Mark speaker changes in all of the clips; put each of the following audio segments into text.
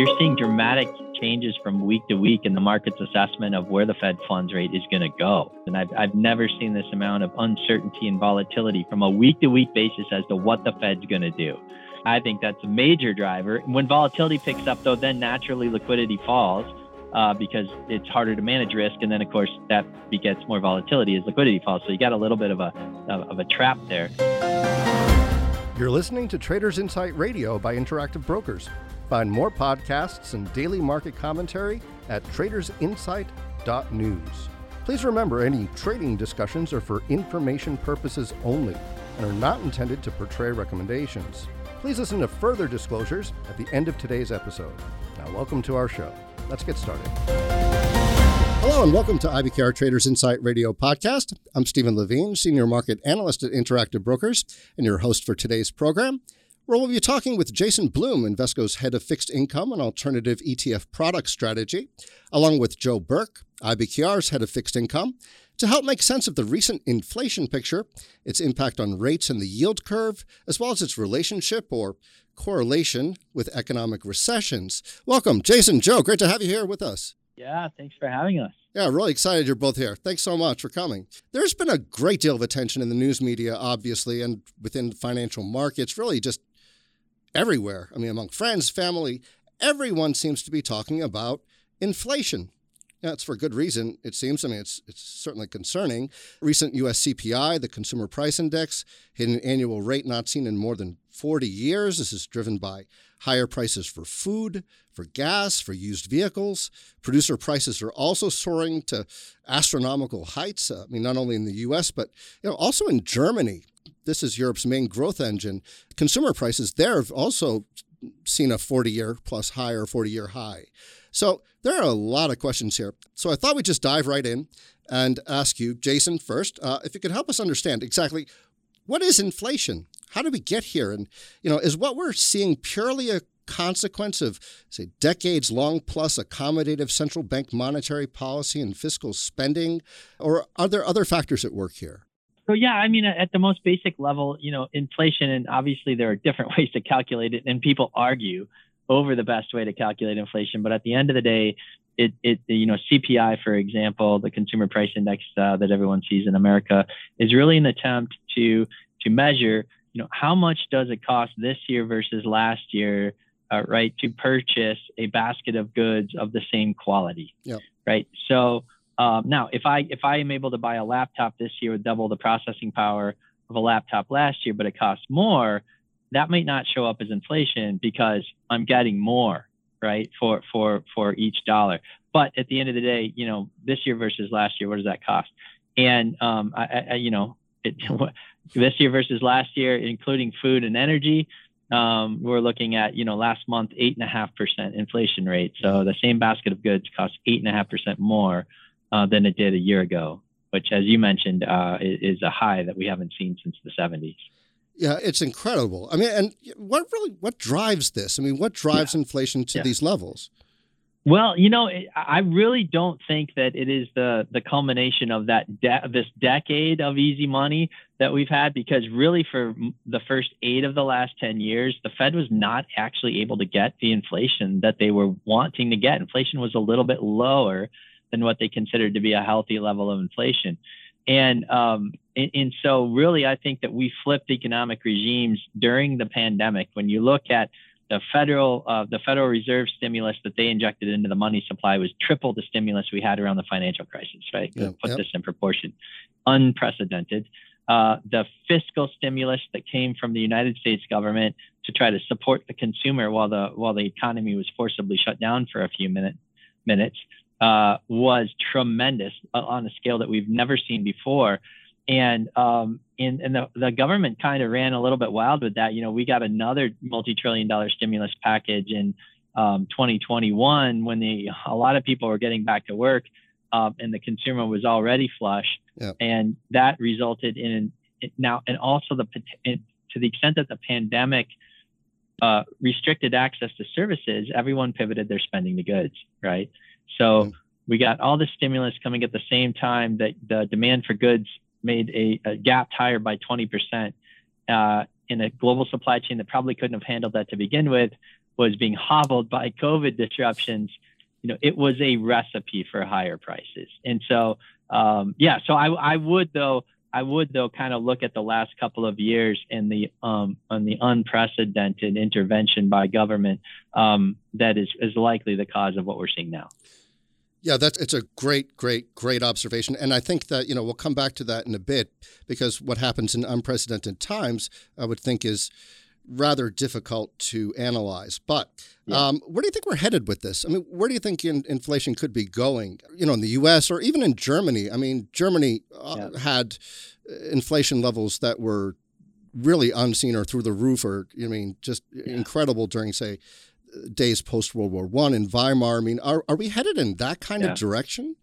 Speaker 1: you're seeing dramatic changes from week to week in the market's assessment of where the Fed funds rate is going to go. And I've, I've never seen this amount of uncertainty and volatility from a week to week basis as to what the Fed's going to do. I think that's a major driver. When volatility picks up, though, then naturally liquidity falls uh, because it's harder to manage risk. And then, of course, that begets more volatility as liquidity falls. So you got a little bit of a, of a trap there.
Speaker 2: You're listening to Traders Insight Radio by Interactive Brokers. Find more podcasts and daily market commentary at tradersinsight.news. Please remember any trading discussions are for information purposes only and are not intended to portray recommendations. Please listen to further disclosures at the end of today's episode. Now, welcome to our show. Let's get started. Hello and welcome to IBKR Traders Insight Radio podcast. I'm Stephen Levine, Senior Market Analyst at Interactive Brokers, and your host for today's program where we'll be talking with Jason Bloom, Invesco's head of fixed income and alternative ETF product strategy, along with Joe Burke, IBKR's head of fixed income, to help make sense of the recent inflation picture, its impact on rates and the yield curve, as well as its relationship or correlation with economic recessions. Welcome, Jason, Joe. Great to have you here with us.
Speaker 1: Yeah, thanks for having us.
Speaker 2: Yeah, really excited you're both here. Thanks so much for coming. There's been a great deal of attention in the news media, obviously, and within financial markets, really just everywhere. I mean, among friends, family, everyone seems to be talking about inflation. It's for good reason, it seems. I mean, it's, it's certainly concerning. Recent US CPI, the Consumer Price Index, hit an annual rate not seen in more than 40 years. This is driven by higher prices for food, for gas, for used vehicles. Producer prices are also soaring to astronomical heights. Uh, I mean, not only in the US, but you know, also in Germany this is Europe's main growth engine. Consumer prices there have also seen a 40 year plus higher 40 year high. So there are a lot of questions here. So I thought we'd just dive right in and ask you, Jason, first, uh, if you could help us understand exactly what is inflation? How did we get here? And, you know, is what we're seeing purely a consequence of, say, decades long plus accommodative central bank monetary policy and fiscal spending? Or are there other factors at work here?
Speaker 1: So yeah, I mean, at the most basic level, you know, inflation, and obviously there are different ways to calculate it, and people argue over the best way to calculate inflation. But at the end of the day, it, it you know, CPI, for example, the Consumer Price Index uh, that everyone sees in America, is really an attempt to to measure, you know, how much does it cost this year versus last year, uh, right, to purchase a basket of goods of the same quality,
Speaker 2: yep.
Speaker 1: right? So um, now, if I if I am able to buy a laptop this year with double the processing power of a laptop last year, but it costs more, that might not show up as inflation because I'm getting more, right, for for for each dollar. But at the end of the day, you know, this year versus last year, what does that cost? And um, I, I, you know, it, this year versus last year, including food and energy, um, we're looking at, you know, last month eight and a half percent inflation rate. So the same basket of goods costs eight and a half percent more uh, than it did a year ago, which, as you mentioned, uh, is a high that we haven't seen since the 70s.
Speaker 2: Yeah, it's incredible. I mean, and what really what drives this? I mean, what drives yeah. inflation to yeah. these levels?
Speaker 1: Well, you know, I really don't think that it is the the culmination of that de- this decade of easy money that we've had because really for the first 8 of the last 10 years, the Fed was not actually able to get the inflation that they were wanting to get. Inflation was a little bit lower than what they considered to be a healthy level of inflation. And, um, and, and so really, I think that we flipped economic regimes during the pandemic. When you look at the federal, uh, the Federal Reserve stimulus that they injected into the money supply was triple the stimulus we had around the financial crisis, right? Yeah, put yep. this in proportion, unprecedented. Uh, the fiscal stimulus that came from the United States government to try to support the consumer while the while the economy was forcibly shut down for a few minute, minutes uh, was tremendous uh, on a scale that we've never seen before. And um, and, and the, the government kind of ran a little bit wild with that. You know, we got another multi-trillion dollar stimulus package in um, 2021 when the a lot of people were getting back to work um, and the consumer was already flush,
Speaker 2: yep.
Speaker 1: and that resulted in now and also the to the extent that the pandemic uh, restricted access to services, everyone pivoted their spending to goods, right? So mm-hmm. we got all the stimulus coming at the same time that the demand for goods made a, a gapped higher by 20% uh, in a global supply chain that probably couldn't have handled that to begin with. was being hobbled by COVID disruptions, you know, it was a recipe for higher prices. And so, um, yeah, so I, I would though, I would though kind of look at the last couple of years and the um, on the unprecedented intervention by government um, that is is likely the cause of what we're seeing now.
Speaker 2: Yeah, that's it's a great, great, great observation, and I think that you know we'll come back to that in a bit because what happens in unprecedented times, I would think, is rather difficult to analyze. But yeah. um, where do you think we're headed with this? I mean, where do you think in, inflation could be going? You know, in the U.S. or even in Germany. I mean, Germany uh, yeah. had uh, inflation levels that were really unseen or through the roof, or I mean, just yeah. incredible during, say, days post World War One in Weimar. I mean, are are we headed in that kind of direction?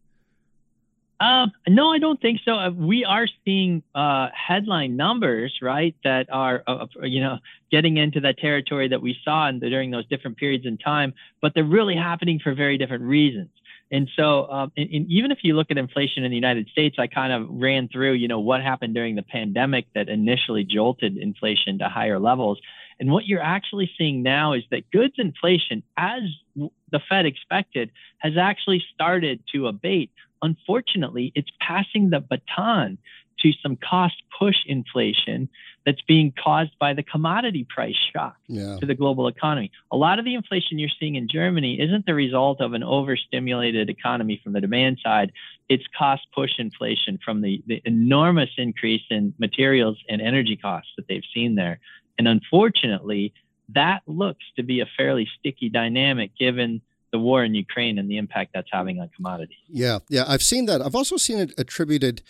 Speaker 1: Um, no, I don't think so. Uh, we are seeing uh, headline numbers, right, that are, uh, uh you know, getting into that territory that we saw the, during those different periods in time, but they're really happening for very different reasons. And so, um, and, and even if you look at inflation in the United States, I kind of ran through, you know, what happened during the pandemic that initially jolted inflation to higher levels. And what you're actually seeing now is that goods inflation, as the Fed expected, has actually started to abate unfortunately, it's passing the baton to some cost push inflation that's being caused by the commodity price shock yeah. to the global economy. A lot of the inflation you're seeing in Germany isn't the result of an overstimulated economy from the demand side. It's cost push inflation from the, the enormous increase in materials and energy costs that they've seen there. And unfortunately, that looks to be a fairly sticky dynamic given the war in Ukraine and the impact that's having on commodities.
Speaker 2: Yeah, yeah, I've seen that. I've also seen it attributed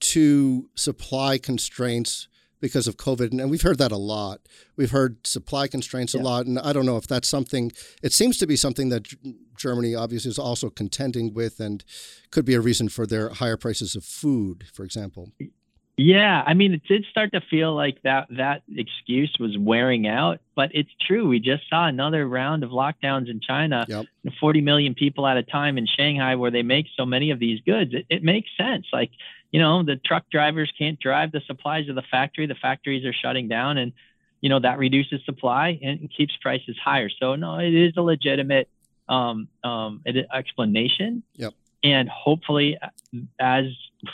Speaker 2: to supply constraints because of COVID, and we've heard that a lot. We've heard supply constraints yeah. a lot, and I don't know if that's something. It seems to be something that Germany obviously is also contending with, and could be a reason for their higher prices of food, for example.
Speaker 1: Yeah, I mean, it did start to feel like that that excuse was wearing out, but it's true. We just saw another round of lockdowns in China, yep. 40 million people at a time in Shanghai, where they make so many of these goods. It, it makes sense. Like, you know, the truck drivers can't drive the supplies of the factory. The factories are shutting down, and you know that reduces supply and keeps prices higher. So no, it is a legitimate um, um, explanation.
Speaker 2: Yep
Speaker 1: and hopefully as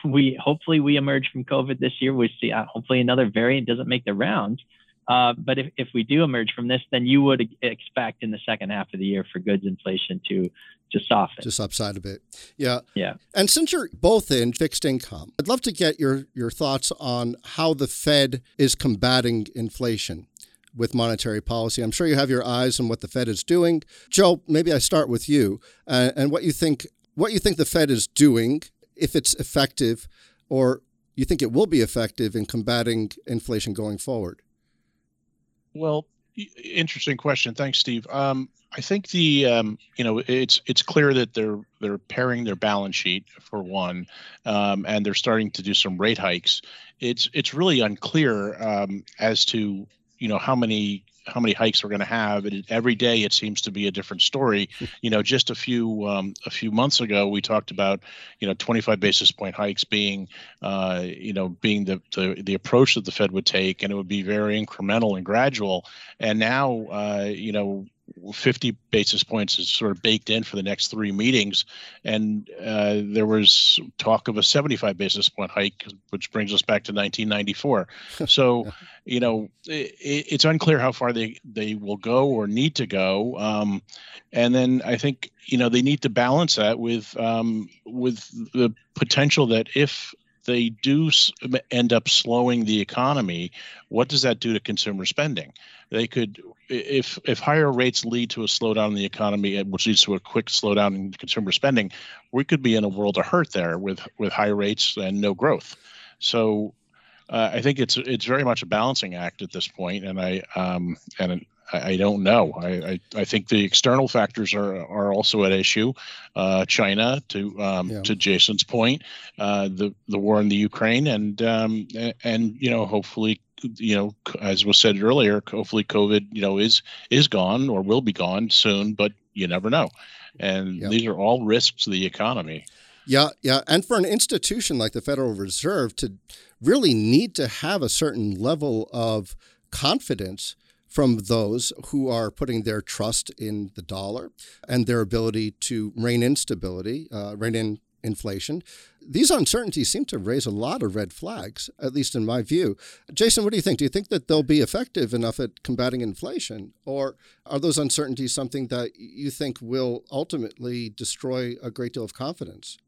Speaker 1: we hopefully we emerge from covid this year we see uh, hopefully another variant doesn't make the rounds. Uh, but if, if we do emerge from this then you would expect in the second half of the year for goods inflation to to soften.
Speaker 2: To subside a bit. Yeah.
Speaker 1: Yeah.
Speaker 2: And since you're both in fixed income i'd love to get your your thoughts on how the fed is combating inflation with monetary policy. I'm sure you have your eyes on what the Fed is doing. Joe, maybe I start with you uh, and what you think what you think the Fed is doing, if it's effective, or you think it will be effective in combating inflation going forward?
Speaker 3: Well, interesting question. Thanks, Steve. Um, I think the um, you know it's it's clear that they're they're paring their balance sheet for one, um, and they're starting to do some rate hikes. It's it's really unclear um, as to you know how many how many hikes we're going to have. And every day it seems to be a different story. you know, just a few um, a few months ago we talked about you know 25 basis point hikes being uh, you know being the, the the approach that the Fed would take, and it would be very incremental and gradual. And now uh, you know 50 basis points is sort of baked in for the next three meetings. And uh, there was talk of a 75 basis point hike, which brings us back to 1994. so, you know, it, it's unclear how far they, they will go or need to go. Um, and then I think, you know, they need to balance that with um, with the potential that if they do end up slowing the economy, what does that do to consumer spending? They could, if if higher rates lead to a slowdown in the economy, which leads to a quick slowdown in consumer spending, we could be in a world of hurt there with with high rates and no growth. So, uh, I think it's it's very much a balancing act at this point, and I um, and I, I don't know. I, I, I, think the external factors are are also at issue. Uh, China, to um, yeah. to Jason's point, uh, the the war in the Ukraine, and um, and you know hopefully you know as was said earlier, hopefully COVID you know is is gone or will be gone soon, but you never know. And these are all risks to the economy.
Speaker 2: Yeah, yeah, and for an institution like the Federal Reserve to really need to have a certain level of confidence from those who are putting their trust in the dollar and their ability to rein in stability, uh, rein in inflation. These uncertainties seem to raise a lot of red flags, at least in my view. Jason, what do you think? Do you think that they'll be effective enough at combating inflation? Or are those uncertainties something that you think will ultimately destroy a great deal of confidence?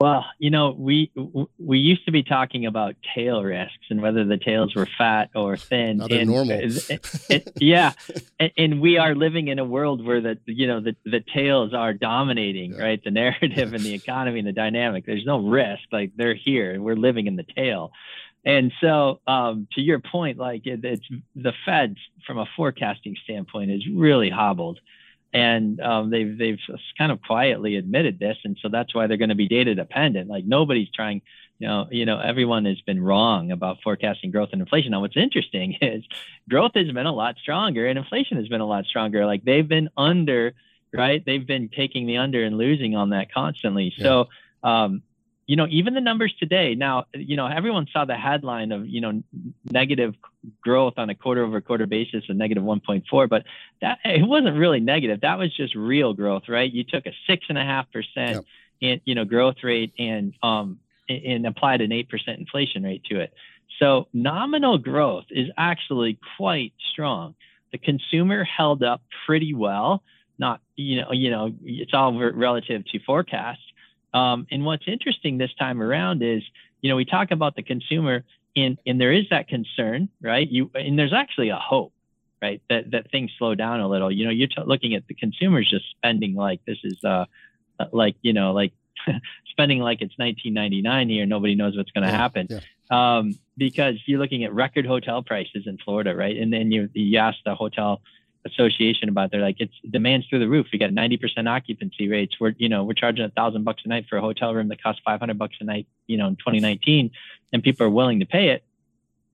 Speaker 1: Well, you know, we we used to be talking about tail risks and whether the tails were fat or thin.
Speaker 2: They're and, normal.
Speaker 1: it, it, yeah, and, and, we are living in a world where the you know the the tails are dominating, yeah. right? The narrative and the economy and the dynamic. There's no risk. Like they're here, and we're living in the tail. And so, um, to your point, like it, it's the Fed from a forecasting standpoint is really hobbled and um, they've they've kind of quietly admitted this, and so that's why they're going to be data dependent. Like nobody's trying, you know, you know, everyone has been wrong about forecasting growth and inflation. Now, what's interesting is growth has been a lot stronger, and inflation has been a lot stronger. Like they've been under, right? They've been taking the under and losing on that constantly. Yeah. So. Um, you know, even the numbers today. Now, you know, everyone saw the headline of you know negative growth on a quarter over quarter basis of negative 1.4, but that it wasn't really negative. That was just real growth, right? You took a six and a half percent in you know growth rate and um and applied an eight percent inflation rate to it. So nominal growth is actually quite strong. The consumer held up pretty well. Not you know you know it's all relative to forecasts um, and what's interesting this time around is, you know, we talk about the consumer, and and there is that concern, right? You and there's actually a hope, right, that that things slow down a little. You know, you're t- looking at the consumers just spending like this is, uh, uh like you know, like spending like it's 1999 here. Nobody knows what's going to yeah, happen. Yeah. Um, because you're looking at record hotel prices in Florida, right? And then you you ask the hotel association about they're like it's demands through the roof. We got 90% occupancy rates. We're you know we're charging a thousand bucks a night for a hotel room that costs 500 bucks a night you know in 2019 and people are willing to pay it.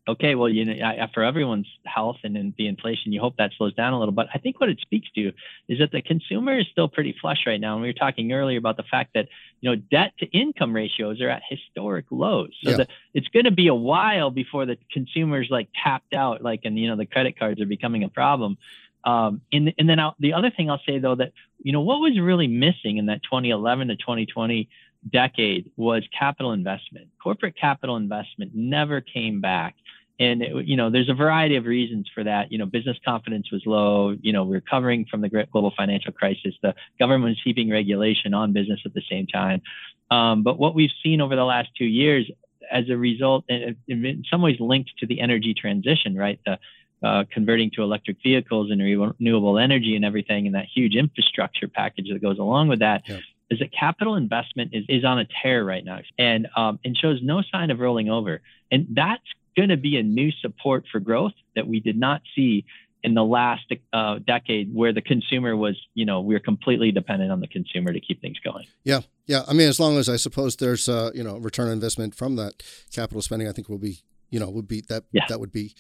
Speaker 1: Okay well you know I, for everyone's health and in the inflation you hope that slows down a little. But i think what it speaks to is that the consumer is still pretty flush right now. And we were talking earlier about the fact that you know debt to income ratios are at historic lows. So yeah. the, it's going to be a while before the consumers like tapped out like and you know the credit cards are becoming a problem um, and, and then I'll, the other thing I'll say though that you know what was really missing in that 2011 to 2020 decade was capital investment. Corporate capital investment never came back, and it, you know there's a variety of reasons for that. You know, business confidence was low. You know, we are recovering from the global financial crisis. The government was heaping regulation on business at the same time. Um, but what we've seen over the last two years, as a result, in some ways linked to the energy transition, right? The uh, converting to electric vehicles and renewable energy and everything, and that huge infrastructure package that goes along with that, yeah. is that capital investment is, is on a tear right now and um, and shows no sign of rolling over. And that's going to be a new support for growth that we did not see in the last uh, decade where the consumer was, you know, we are completely dependent on the consumer to keep things going.
Speaker 2: Yeah. Yeah. I mean, as long as I suppose there's, uh, you know, return on investment from that capital spending, I think we'll be you know would be that yeah. that would be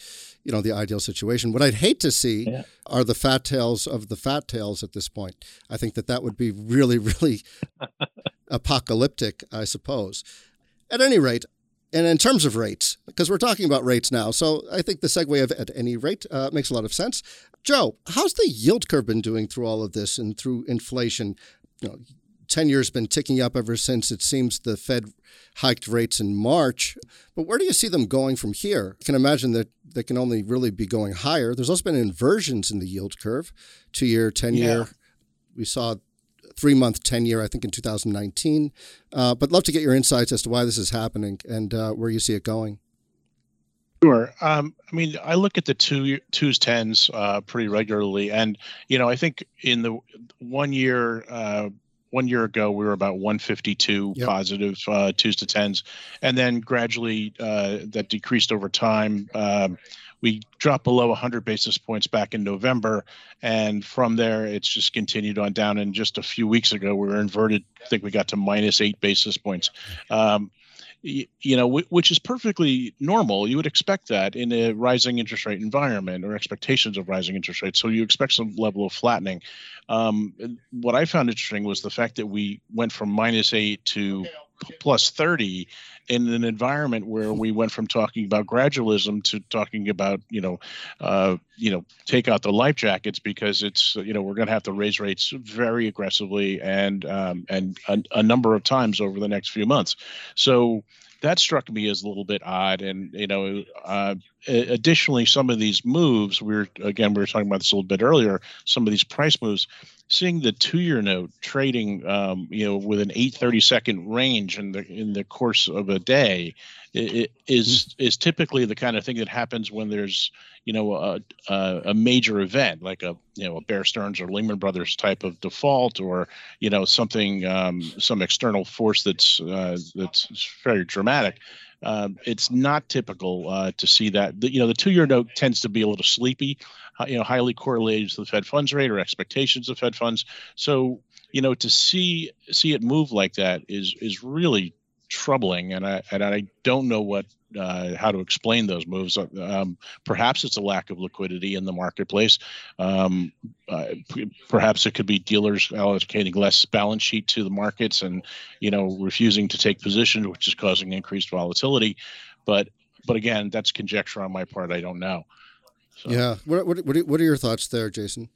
Speaker 2: you know the ideal situation. What i'd hate to see yeah. are the fat tails of the fat tails at this point. I think that that would be really really apocalyptic i suppose. At any rate and in terms of rates because we're talking about rates now so i think the segue of at any rate uh, makes a lot of sense. Joe how's the yield curve been doing through all of this and through inflation? You know 10 years been ticking up ever since it seems the Fed hiked rates in March. But where do you see them going from here? I can imagine that they can only really be going higher. There's also been inversions in the yield curve, two year, 10 year. Yeah. We saw three month, 10 year, I think in 2019. Uh, but love to get your insights as to why this is happening and uh, where you see it going.
Speaker 3: Sure. Um, I mean, I look at the two twos tens uh, pretty regularly, and you know, I think in the one year uh, one year ago we were about 152 yep. positive uh, twos to tens, and then gradually uh, that decreased over time. Um, we dropped below 100 basis points back in November, and from there it's just continued on down. And just a few weeks ago we were inverted. I think we got to minus eight basis points. Um, you know, which is perfectly normal. You would expect that in a rising interest rate environment or expectations of rising interest rates. So you expect some level of flattening. Um, what I found interesting was the fact that we went from minus eight to plus 30 in an environment where we went from talking about gradualism to talking about you know uh, you know take out the life jackets because it's you know we're going to have to raise rates very aggressively and um, and a, a, number of times over the next few months. So that struck me as a little bit odd and you know uh, additionally some of these moves we are again we were talking about this a little bit earlier some of these price moves seeing the two-year note trading, um, you know, with an 830 second range in the in the course of a day, it, is mm-hmm. is typically the kind of thing that happens when there's, you know, a, a, a major event like a you know a Bear Stearns or Lehman Brothers type of default, or you know something um, some external force that's uh, that's very dramatic. Um, it's not typical uh, to see that. The, you know, the two-year note tends to be a little sleepy, you know, highly correlated to the Fed funds rate or expectations of Fed funds. So, you know, to see see it move like that is is really troubling, and I and I don't know what uh, how to explain those moves. Um, perhaps it's a lack of liquidity in the marketplace. Um, uh, p- perhaps it could be dealers allocating less balance sheet to the markets and you know refusing to take positions, which is causing increased volatility. But but again, that's conjecture on my part. I don't know.
Speaker 2: So. Yeah. What, what what are your thoughts there, Jason?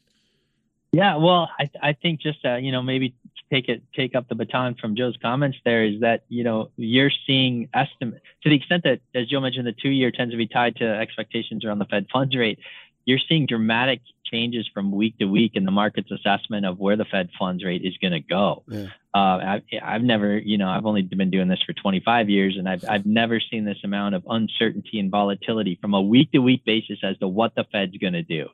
Speaker 1: Yeah, well, I I think just uh, you know maybe take it take up the baton from Joe's comments there is that you know you're seeing estimate to the extent that as Joe mentioned the two year tends to be tied to expectations around the Fed funds rate. You're seeing dramatic changes from week to week in the market's assessment of where the Fed funds rate is going to go. Yeah. Uh, I, I've never, you know, I've only been doing this for 25 years, and I've I've never seen this amount of uncertainty and volatility from a week to week basis as to what the Fed's going to do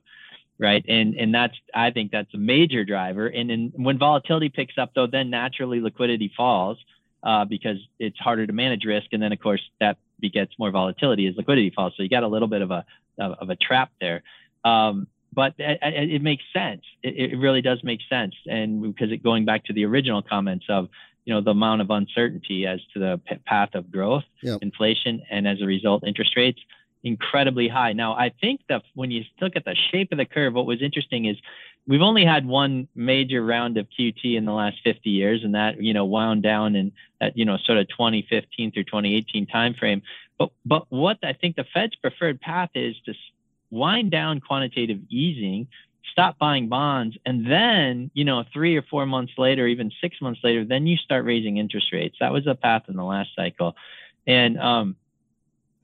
Speaker 1: right? And and that's I think that's a major driver. And then when volatility picks up, though, then naturally liquidity falls uh, because it's harder to manage risk, and then of course that begets more volatility as liquidity falls. So you got a little bit of a of, of a trap there. Um, but it, it, makes sense. It, it, really does make sense, and because it, going back to the original comments of you know the amount of uncertainty as to the p- path of growth, yep. inflation, and as a result, interest rates incredibly high. Now, I think that when you look at the shape of the curve, what was interesting is we've only had one major round of QT in the last 50 years, and that you know wound down in that you know sort of 2015 through 2018 timeframe. But but what I think the Fed's preferred path is to wind down quantitative easing, stop buying bonds, and then you know three or four months later, even six months later, then you start raising interest rates. That was the path in the last cycle, and um,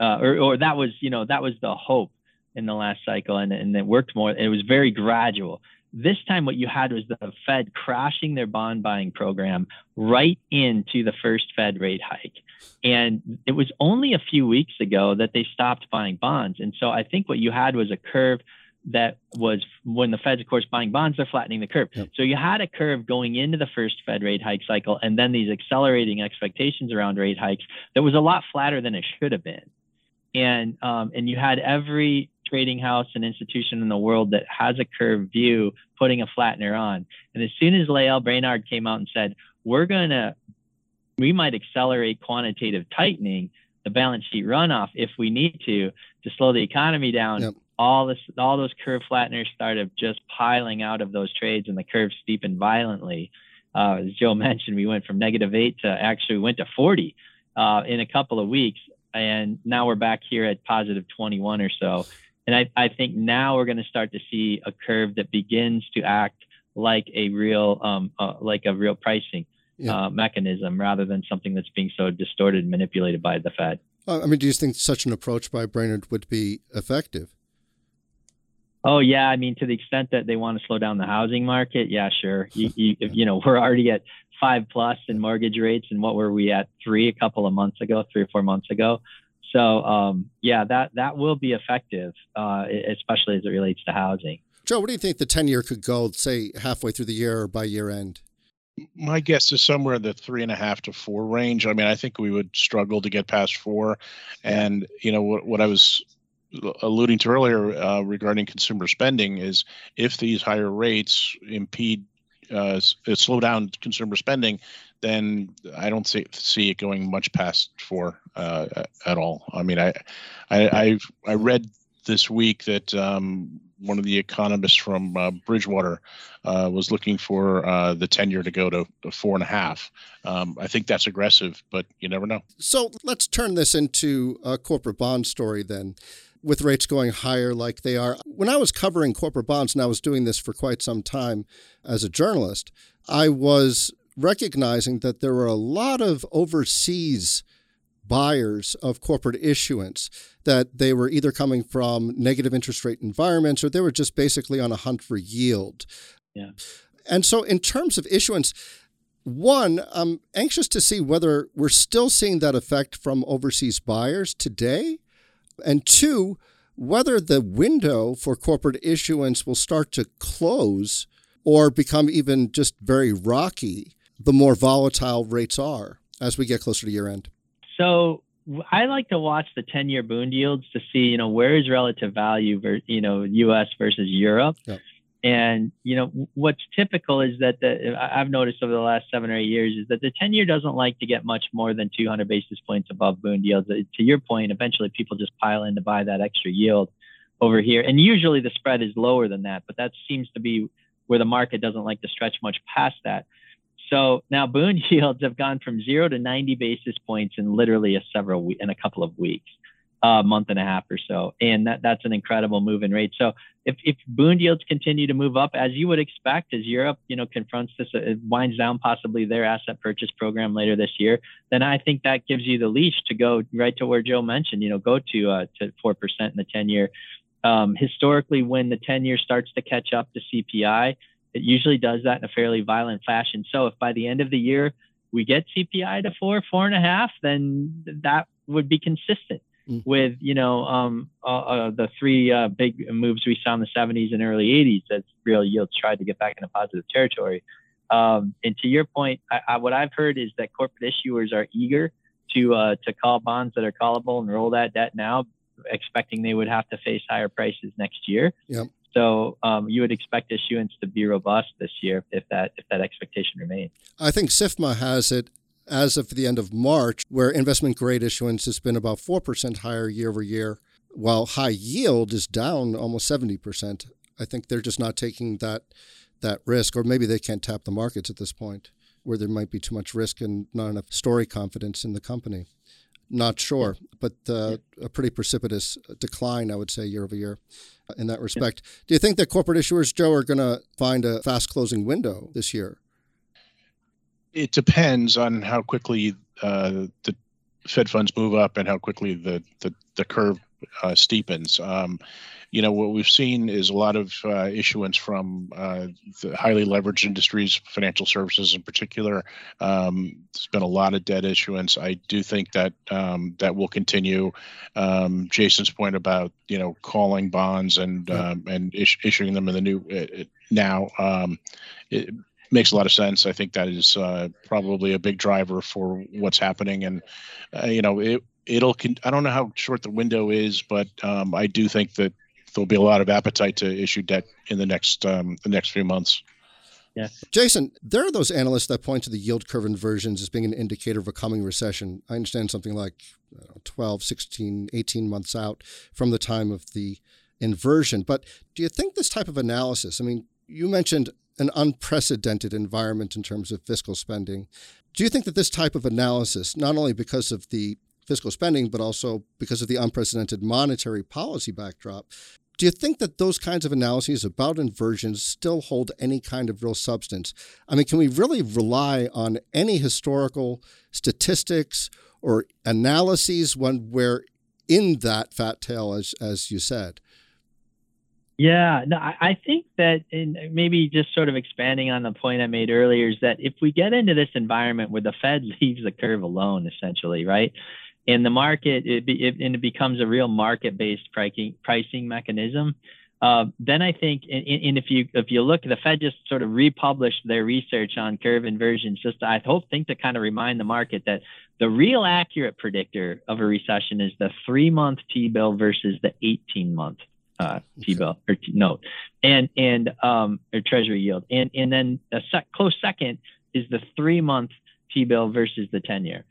Speaker 1: uh, or, or that was, you know, that was the hope in the last cycle, and, and it worked more. It was very gradual. This time, what you had was the Fed crashing their bond buying program right into the first Fed rate hike. And it was only a few weeks ago that they stopped buying bonds. And so I think what you had was a curve that was when the Fed's, of course, buying bonds, they're flattening the curve. Yep. So you had a curve going into the first Fed rate hike cycle, and then these accelerating expectations around rate hikes that was a lot flatter than it should have been and um, and you had every trading house and institution in the world that has a curve view putting a flattener on. And as soon as Lael Brainard came out and said, "We're gonna, we might accelerate quantitative tightening, the balance sheet runoff if we need to to slow the economy down." Yep. All this, all those curve flatteners started just piling out of those trades, and the curve steepened violently. Uh, as Joe mentioned, we went from negative eight to actually went to 40 uh, in a couple of weeks and now we're back here at positive 21 or so. And I, I think now we're going to start to see a curve that begins to act like a real um, uh, like a real pricing yeah. uh, mechanism rather than something that's being so distorted and manipulated by the Fed.
Speaker 2: I mean, do you think such an approach by Brainard would be effective?
Speaker 1: Oh yeah, I mean to the extent that they want to slow down the housing market, yeah, sure. You, you, you know, we're already at five plus in mortgage rates, and what were we at three a couple of months ago, three or four months ago. So um, yeah, that that will be effective, uh, especially as it relates to housing.
Speaker 2: Joe, what do you think the ten year could go, say halfway through the year or by year end?
Speaker 3: My guess is somewhere in the three and a half to four range. I mean, I think we would struggle to get past four. And you know what, what I was alluding to earlier uh, regarding consumer spending is if these higher rates impede uh, slow down consumer spending, then I don't see see it going much past four uh, at all. I mean, I, I I I read this week that um, one of the economists from uh, Bridgewater uh, was looking for uh, the 10 year to go to, to four and a half. Um, I think that's aggressive, but you never know.
Speaker 2: So let's turn this into a corporate bond story then. With rates going higher like they are. When I was covering corporate bonds, and I was doing this for quite some time as a journalist, I was recognizing that there were a lot of overseas buyers of corporate issuance that they were either coming from negative interest rate environments or they were just basically on a hunt for yield.
Speaker 1: Yeah.
Speaker 2: And so in terms of issuance, one, I'm anxious to see whether we're still seeing that effect from overseas buyers today. And two, whether the window for corporate issuance will start to close or become even just very rocky the more volatile rates are as we get closer to year end.
Speaker 1: So I like to watch the 10 year bond yields to see, you know, where is relative value, you know, US versus Europe.
Speaker 2: Yep.
Speaker 1: And, you know, what's typical is that the, I've noticed over the last seven or eight years is that the 10 year doesn't like to get much more than 200 basis points above bond yields. Uh, to your point, eventually people just pile in to buy that extra yield over here. And usually the spread is lower than that, but that seems to be where the market doesn't like to stretch much past that. So now bond yields have gone from zero to 90 basis points in literally a several in a couple of weeks, a month and a half or so, and that, that's an incredible move in rate. So if if bond yields continue to move up as you would expect, as Europe you know confronts this, it winds down possibly their asset purchase program later this year, then I think that gives you the leash to go right to where Joe mentioned, you know, go to uh, to four percent in the 10 year. Um, historically, when the 10 year starts to catch up to CPI it usually does that in a fairly violent fashion. So if by the end of the year we get CPI to four, four and a half, then that would be consistent mm. with you know um, uh, uh, the three uh, big moves we saw in the 70s and early 80s as real yields tried to get back into positive territory. Um, and to your point, I, I, what I've heard is that corporate issuers are eager to uh, to call bonds that are callable and roll that debt now, expecting they would have to face higher prices next year.
Speaker 2: Yep.
Speaker 1: So um, you would expect issuance to be robust this year if that if that expectation remains.
Speaker 2: I think SIFMA has it as of the end of March, where investment grade issuance has been about four percent higher year over year, while high yield is down almost seventy percent. I think they're just not taking that that risk, or maybe they can't tap the markets at this point, where there might be too much risk and not enough story confidence in the company. Not sure, but uh, a pretty precipitous decline, I would say, year over year in that respect. Do you think that corporate issuers, Joe, are going to find a fast closing window this year?
Speaker 3: It depends on how quickly uh, the Fed funds move up and how quickly the the, the curve uh, steepens. Um, you know what we've seen is a lot of uh, issuance from uh, the highly leveraged industries, financial services in particular. Um, there's been a lot of debt issuance. I do think that um, that will continue. Um, Jason's point about you know calling bonds and um, and is- issuing them in the new uh, now um, it makes a lot of sense. I think that is uh, probably a big driver for what's happening, and uh, you know it it'll con- i don't know how short the window is but um, i do think that there'll be a lot of appetite to issue debt in the next um, the next few months.
Speaker 1: Yeah.
Speaker 2: Jason, there are those analysts that point to the yield curve inversions as being an indicator of a coming recession. I understand something like know, 12, 16, 18 months out from the time of the inversion. But do you think this type of analysis, I mean, you mentioned an unprecedented environment in terms of fiscal spending. Do you think that this type of analysis, not only because of the fiscal spending, but also because of the unprecedented monetary policy backdrop, do you think that those kinds of analyses about inversions still hold any kind of real substance? I mean, can we really rely on any historical statistics or analyses when we're in that fat tail, as as you said?
Speaker 1: Yeah, no, I think that in maybe just sort of expanding on the point I made earlier is that if we get into this environment where the Fed leaves the curve alone, essentially, right? in the market, it, be, it, and it becomes a real market-based pricing pricing mechanism. Uh, then I think, and, and, if you if you look, the Fed just sort of republished their research on curve inversions. Just I hope think to kind of remind the market that the real accurate predictor of a recession is the three-month T-bill versus the 18-month uh, T-bill or T- note, and and um, or Treasury yield, and and then a sec- close second is the three-month T-bill versus the 10-year.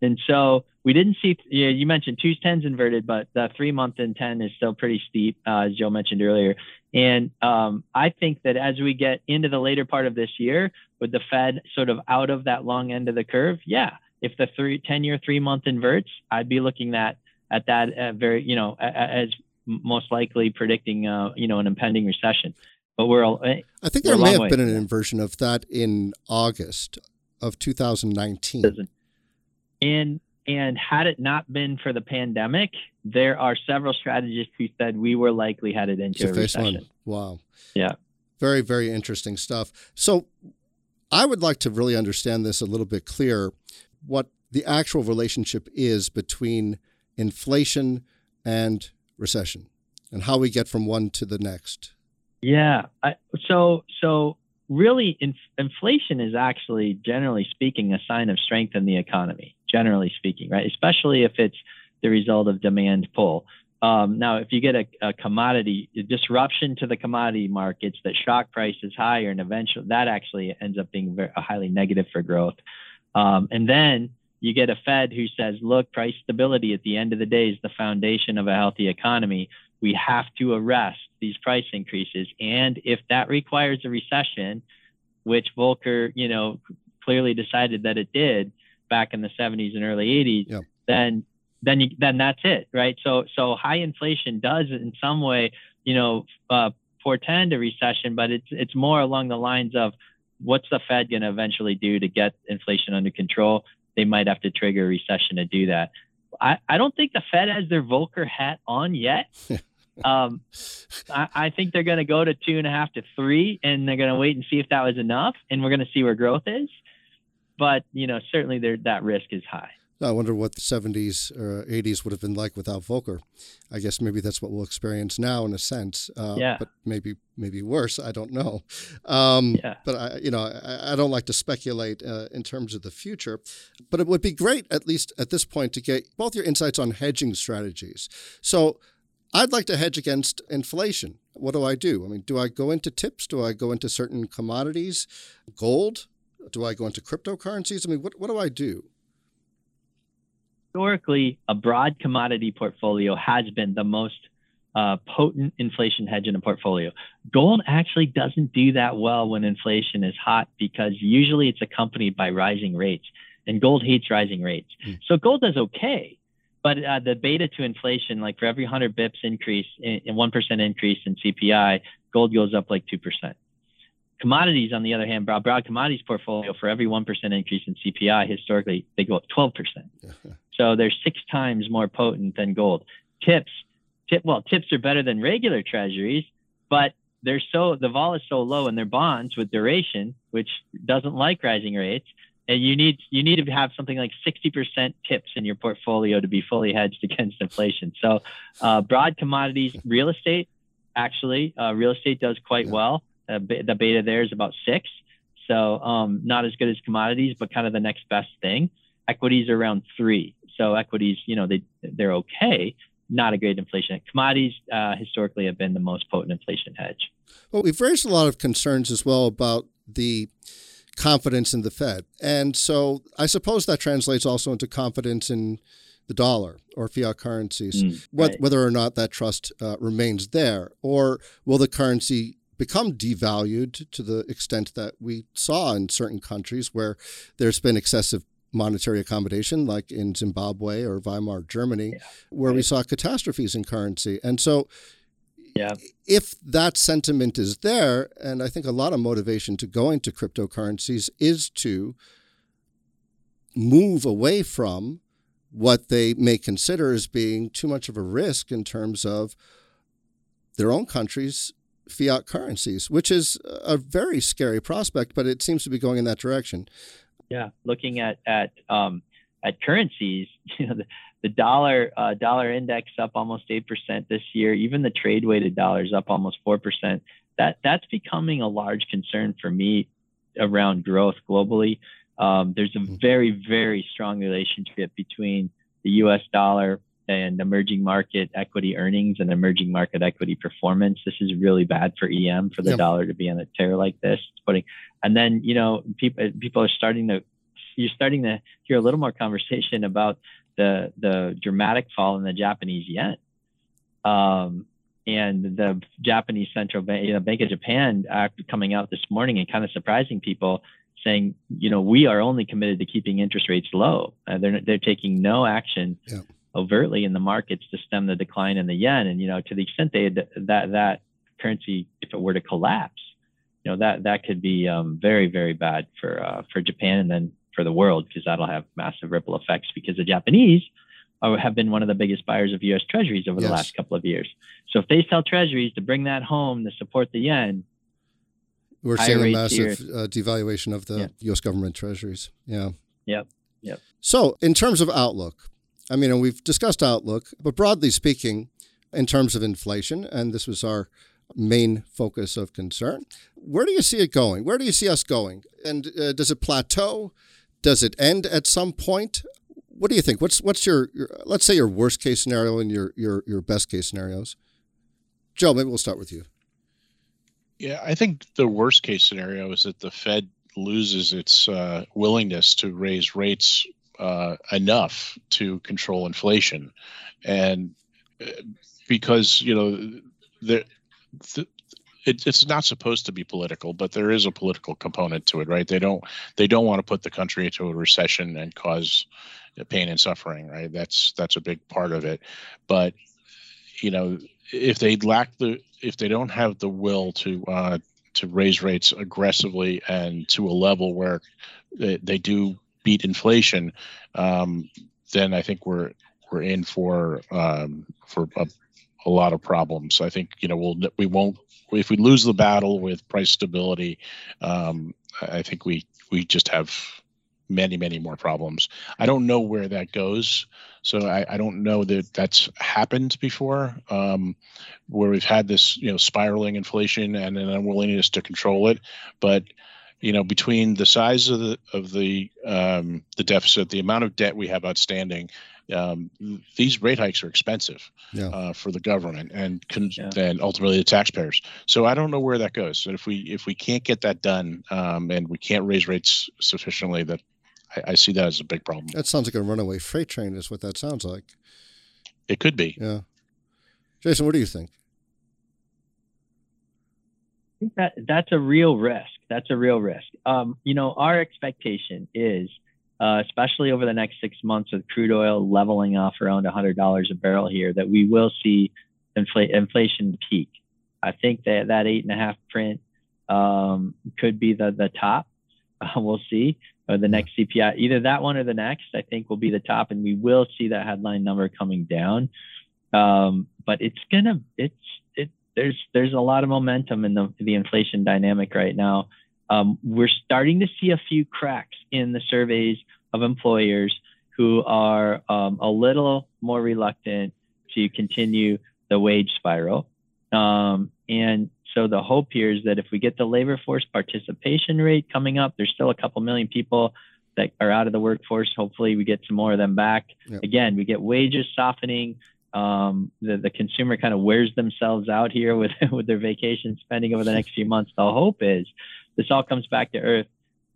Speaker 1: And so we didn't see, you, know, you mentioned two tens inverted, but the three month and 10 is still pretty steep, uh, as Joe mentioned earlier. And um, I think that as we get into the later part of this year, with the Fed sort of out of that long end of the curve, yeah, if the three, 10 year three month inverts, I'd be looking at at that uh, very, you know, as most likely predicting, uh, you know, an impending recession. But we're, all,
Speaker 2: I think there may have been an inversion of that in August of 2019.
Speaker 1: And and had it not been for the pandemic, there are several strategists who said we were likely headed into a recession.
Speaker 2: One. Wow.
Speaker 1: Yeah.
Speaker 2: Very, very interesting stuff. So I would like to really understand this a little bit clearer what the actual relationship is between inflation and recession and how we get from one to the next.
Speaker 1: Yeah. I, so, so really, in, inflation is actually, generally speaking, a sign of strength in the economy, generally speaking, right? Especially if it's the result of demand pull. Um, now, if you get a, a commodity a disruption to the commodity markets that shock prices higher, and eventually that actually ends up being very, highly negative for growth. Um, and then you get a Fed who says, look, price stability at the end of the day is the foundation of a healthy economy. We have to arrest these price increases. And if that requires a recession, which Volcker, you know, clearly decided that it did back in the 70s and early 80s, yeah. then then you, then that's it, right? So so high inflation does in some way, you know, uh, portend a recession, but it's it's more along the lines of what's the Fed going to eventually do to get inflation under control? They might have to trigger a recession to do that. I, I don't think the Fed has their Volcker hat on yet. Um, I, I, think they're going to go to two and a half to three, and they're going to wait and see if that was enough, and we're going to see where growth is. But you know, certainly there that risk is high.
Speaker 2: I wonder what the 70s or 80s would have been like without Volcker. I guess maybe that's what we'll experience now in a sense. Uh,
Speaker 1: yeah.
Speaker 2: But maybe maybe worse. I don't know. Um, yeah. But I, you know, I, I don't like to speculate uh, in terms of the future. But it would be great, at least at this point, to get both your insights on hedging strategies. So I'd like to hedge against inflation. What do I do? I mean, do I go into tips? Do I go into certain commodities? Gold? Do I go into cryptocurrencies? I mean, what, what do I do?
Speaker 1: Historically, a broad commodity portfolio has been the most uh, potent inflation hedge in a portfolio. Gold actually doesn't do that well when inflation is hot because usually it's accompanied by rising rates, and gold hates rising rates. Mm. So gold does okay but uh, the beta to inflation, like for every 100 bips increase in, in 1% increase in CPI, gold goes up like 2%. Commodities, on the other hand, broad, broad commodities portfolio, for every 1% increase in CPI, historically, they go up 12%. so they're six times more potent than gold. Tips, tip, well, tips are better than regular treasuries, but they're so, the vol is so low in their bonds with duration, which doesn't like rising rates and you need you need to have something like 60% tips in your portfolio to be fully hedged against inflation. So, uh, broad commodities, real estate, actually, uh, real estate does quite yeah. well. Uh, the beta there is about six, so um, not as good as commodities, but kind of the next best thing. Equities are around three, so equities, you know, they they're okay. Not a great inflation. Commodities uh, historically have been the most potent inflation hedge.
Speaker 2: Well, we've raised a lot of concerns as well about the confidence in the Fed. And so I suppose that translates also into confidence in the dollar or fiat currencies, mm, right. whether or not that trust uh, remains there. Or will the currency become devalued to the extent that we saw in certain countries where there's been excessive monetary accommodation, like in Zimbabwe or Weimar Germany, yeah, where right. we saw catastrophes in currency. And so
Speaker 1: yeah.
Speaker 2: If that sentiment is there, and I think a lot of motivation to go into cryptocurrencies is to move away from what they may consider as being too much of a risk in terms of their own country's fiat currencies, which is a very scary prospect, but it seems to be going in that direction.
Speaker 1: Yeah, looking at at um, at currencies, you know, the, the dollar uh, dollar index up almost eight percent this year. Even the trade weighted dollars up almost four percent. That that's becoming a large concern for me around growth globally. Um, there's a mm-hmm. very very strong relationship between the U.S. dollar and emerging market equity earnings and emerging market equity performance. This is really bad for EM for the yep. dollar to be on a tear like this. It's putting, and then you know people people are starting to you're starting to hear a little more conversation about the the dramatic fall in the Japanese yen. Um, and the Japanese central bank, you know, Bank of Japan, act coming out this morning and kind of surprising people, saying, you know, we are only committed to keeping interest rates low. Uh, they're they're taking no action yeah. Overtly in the markets to stem the decline in the yen. And you know, to the extent they that that currency, if it were to collapse, you know, that that could be um, very very bad for uh, for Japan and then for the world because that'll have massive ripple effects because the Japanese have been one of the biggest buyers of U.S. Treasuries over yes. the last couple of years. So if they sell Treasuries to bring that home to support the yen,
Speaker 2: we're seeing a massive uh, devaluation of the yeah. U.S. government Treasuries. Yeah.
Speaker 1: Yep. Yep.
Speaker 2: So in terms of outlook, I mean, we've discussed outlook, but broadly speaking, in terms of inflation, and this was our main focus of concern. Where do you see it going? Where do you see us going? And uh, does it plateau? Does it end at some point? what do you think? What's what's your, your, let's say your worst case scenario and your your your best case scenarios? Joe, maybe we'll start with you.
Speaker 3: Yeah, I think the worst case scenario is that the Fed loses its uh, willingness to raise rates uh, enough to control inflation, and uh, because you know the, it, it's not supposed to be political, but there is a political component to it, right? They don't they don't want to put the country into a recession and cause pain and suffering, right? That's that's a big part of it. But you know, if they lack the if they don't have the will to uh, to raise rates aggressively and to a level where they, they do beat inflation, um, then I think we're we're in for um, for a, a lot of problems. I think you know we'll we won't if we lose the battle with price stability. Um, I think we we just have many, many more problems. I don't know where that goes. So I, I don't know that that's happened before, um, where we've had this, you know, spiraling inflation and an unwillingness to control it. But you know, between the size of the of the um, the deficit, the amount of debt we have outstanding, um, these rate hikes are expensive yeah. uh, for the government and con- yeah. and ultimately the taxpayers. So I don't know where that goes. And if we if we can't get that done um, and we can't raise rates sufficiently, that I, I, see that as a big problem.
Speaker 2: That sounds like a runaway freight train, is what that sounds like.
Speaker 3: It could be.
Speaker 2: Yeah. Jason, what do you think?
Speaker 1: I think that that's a real risk. That's a real risk. Um, you know, our expectation is, uh, especially over the next six months with crude oil leveling off around $100 a barrel here, that we will see infl- inflation peak. I think that that eight and a half print um, could be the the top. Uh, we'll see or the next CPI, either that one or the next, I think will be the top, and we will see that headline number coming down. Um, but it's gonna, it's it. There's there's a lot of momentum in the the inflation dynamic right now. Um, we're starting to see a few cracks in the surveys of employers who are um, a little more reluctant to continue the wage spiral. Um, and so the hope here is that if we get the labor force participation rate coming up, there's still a couple million people that are out of the workforce. Hopefully, we get some more of them back. Yep. Again, we get wages softening. Um, the the consumer kind of wears themselves out here with with their vacation spending over the next few months. The hope is this all comes back to earth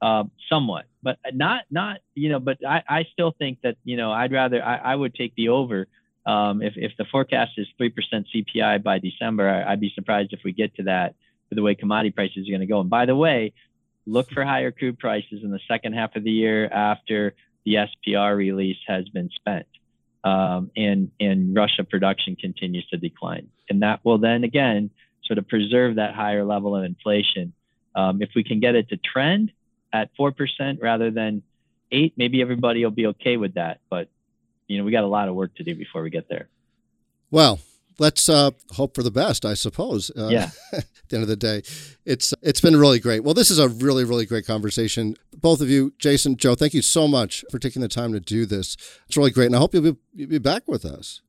Speaker 1: uh, somewhat, but not not you know. But I I still think that you know I'd rather I, I would take the over um, if, if the forecast is 3% CPI by December, I, would be surprised if we get to that with the way commodity prices are going to go. And by the way, look for higher crude prices in the second half of the year after the SPR release has been spent um, and, and Russia production continues to decline. And that will then again sort of preserve that higher level of inflation. Um, if we can get it to trend at 4% rather than 8 maybe everybody will be okay with that. But you know, we got a lot of work to do before we get there.
Speaker 2: Well, let's uh, hope for the best, I suppose. Uh,
Speaker 1: yeah.
Speaker 2: at the end of the day, it's it's been really great. Well, this is a really really great conversation. Both of you, Jason, Joe, thank you so much for taking the time to do this. It's really great, and I hope you'll be, you'll be back with us.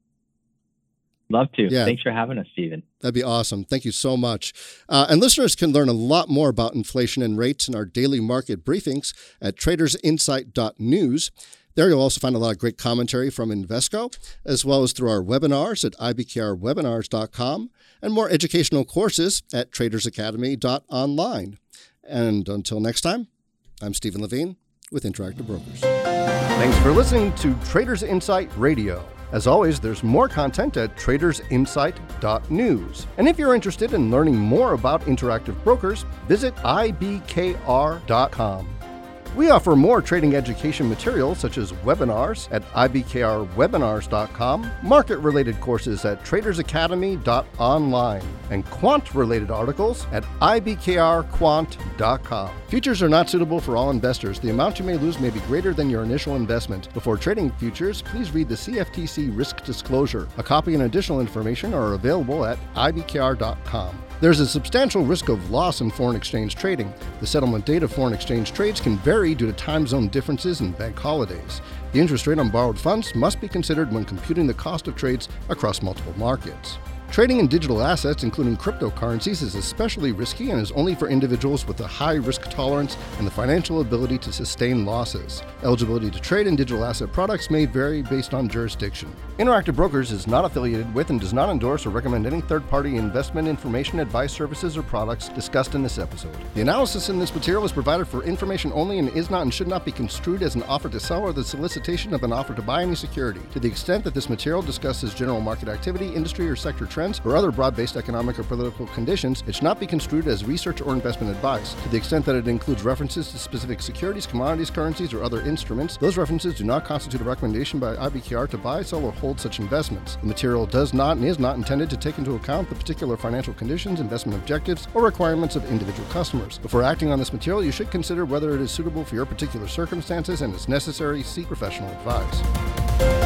Speaker 1: Love to. Yeah. Thanks for having us, Stephen.
Speaker 2: That'd be awesome. Thank you so much. Uh, and listeners can learn a lot more about inflation and rates in our daily market briefings at tradersinsight.news. There you'll also find a lot of great commentary from Invesco, as well as through our webinars at ibkrwebinars.com and more educational courses at tradersacademy.online. And until next time, I'm Stephen Levine. with Interactive Brokers. Thanks for listening to Traders Insight Radio. As always, there's more content at tradersinsight.news. And if you're interested in learning more about Interactive Brokers, visit ibkr.com. We offer more trading education materials such as webinars at ibkrwebinars.com, market related courses at tradersacademy.online, and quant related articles at ibkrquant.com. Futures are not suitable for all investors. The amount you may lose may be greater than your initial investment. Before trading futures, please read the CFTC risk disclosure. A copy and additional information are available at ibkr.com. There's a substantial risk of loss in foreign exchange trading. The settlement date of foreign exchange trades can vary due to time zone differences and bank holidays. The interest rate on borrowed funds must be considered when computing the cost of trades across multiple markets. Trading in digital assets, including cryptocurrencies, is especially risky and is only for individuals with a high risk tolerance and the financial ability to sustain losses. Eligibility to trade in digital asset products may vary based on jurisdiction. Interactive Brokers is not affiliated with and does not endorse or recommend any third party investment information, advice, services, or products discussed in this episode. The analysis in this material is provided for information only and is not and should not be construed as an offer to sell or the solicitation of an offer to buy any security. To the extent that this material discusses general market activity, industry, or sector trends, trends or other broad based economic or political conditions, it should not be construed as research or investment advice. To the extent that it includes references to specific securities, commodities, currencies, or other instruments, those references do not constitute a recommendation by IBKR to buy, sell, or hold such investments. The material does not and is not intended to take into account the particular financial conditions, investment objectives, or requirements of individual customers. Before acting on this material, you should consider whether it is suitable for your particular circumstances and, if necessary, seek professional advice.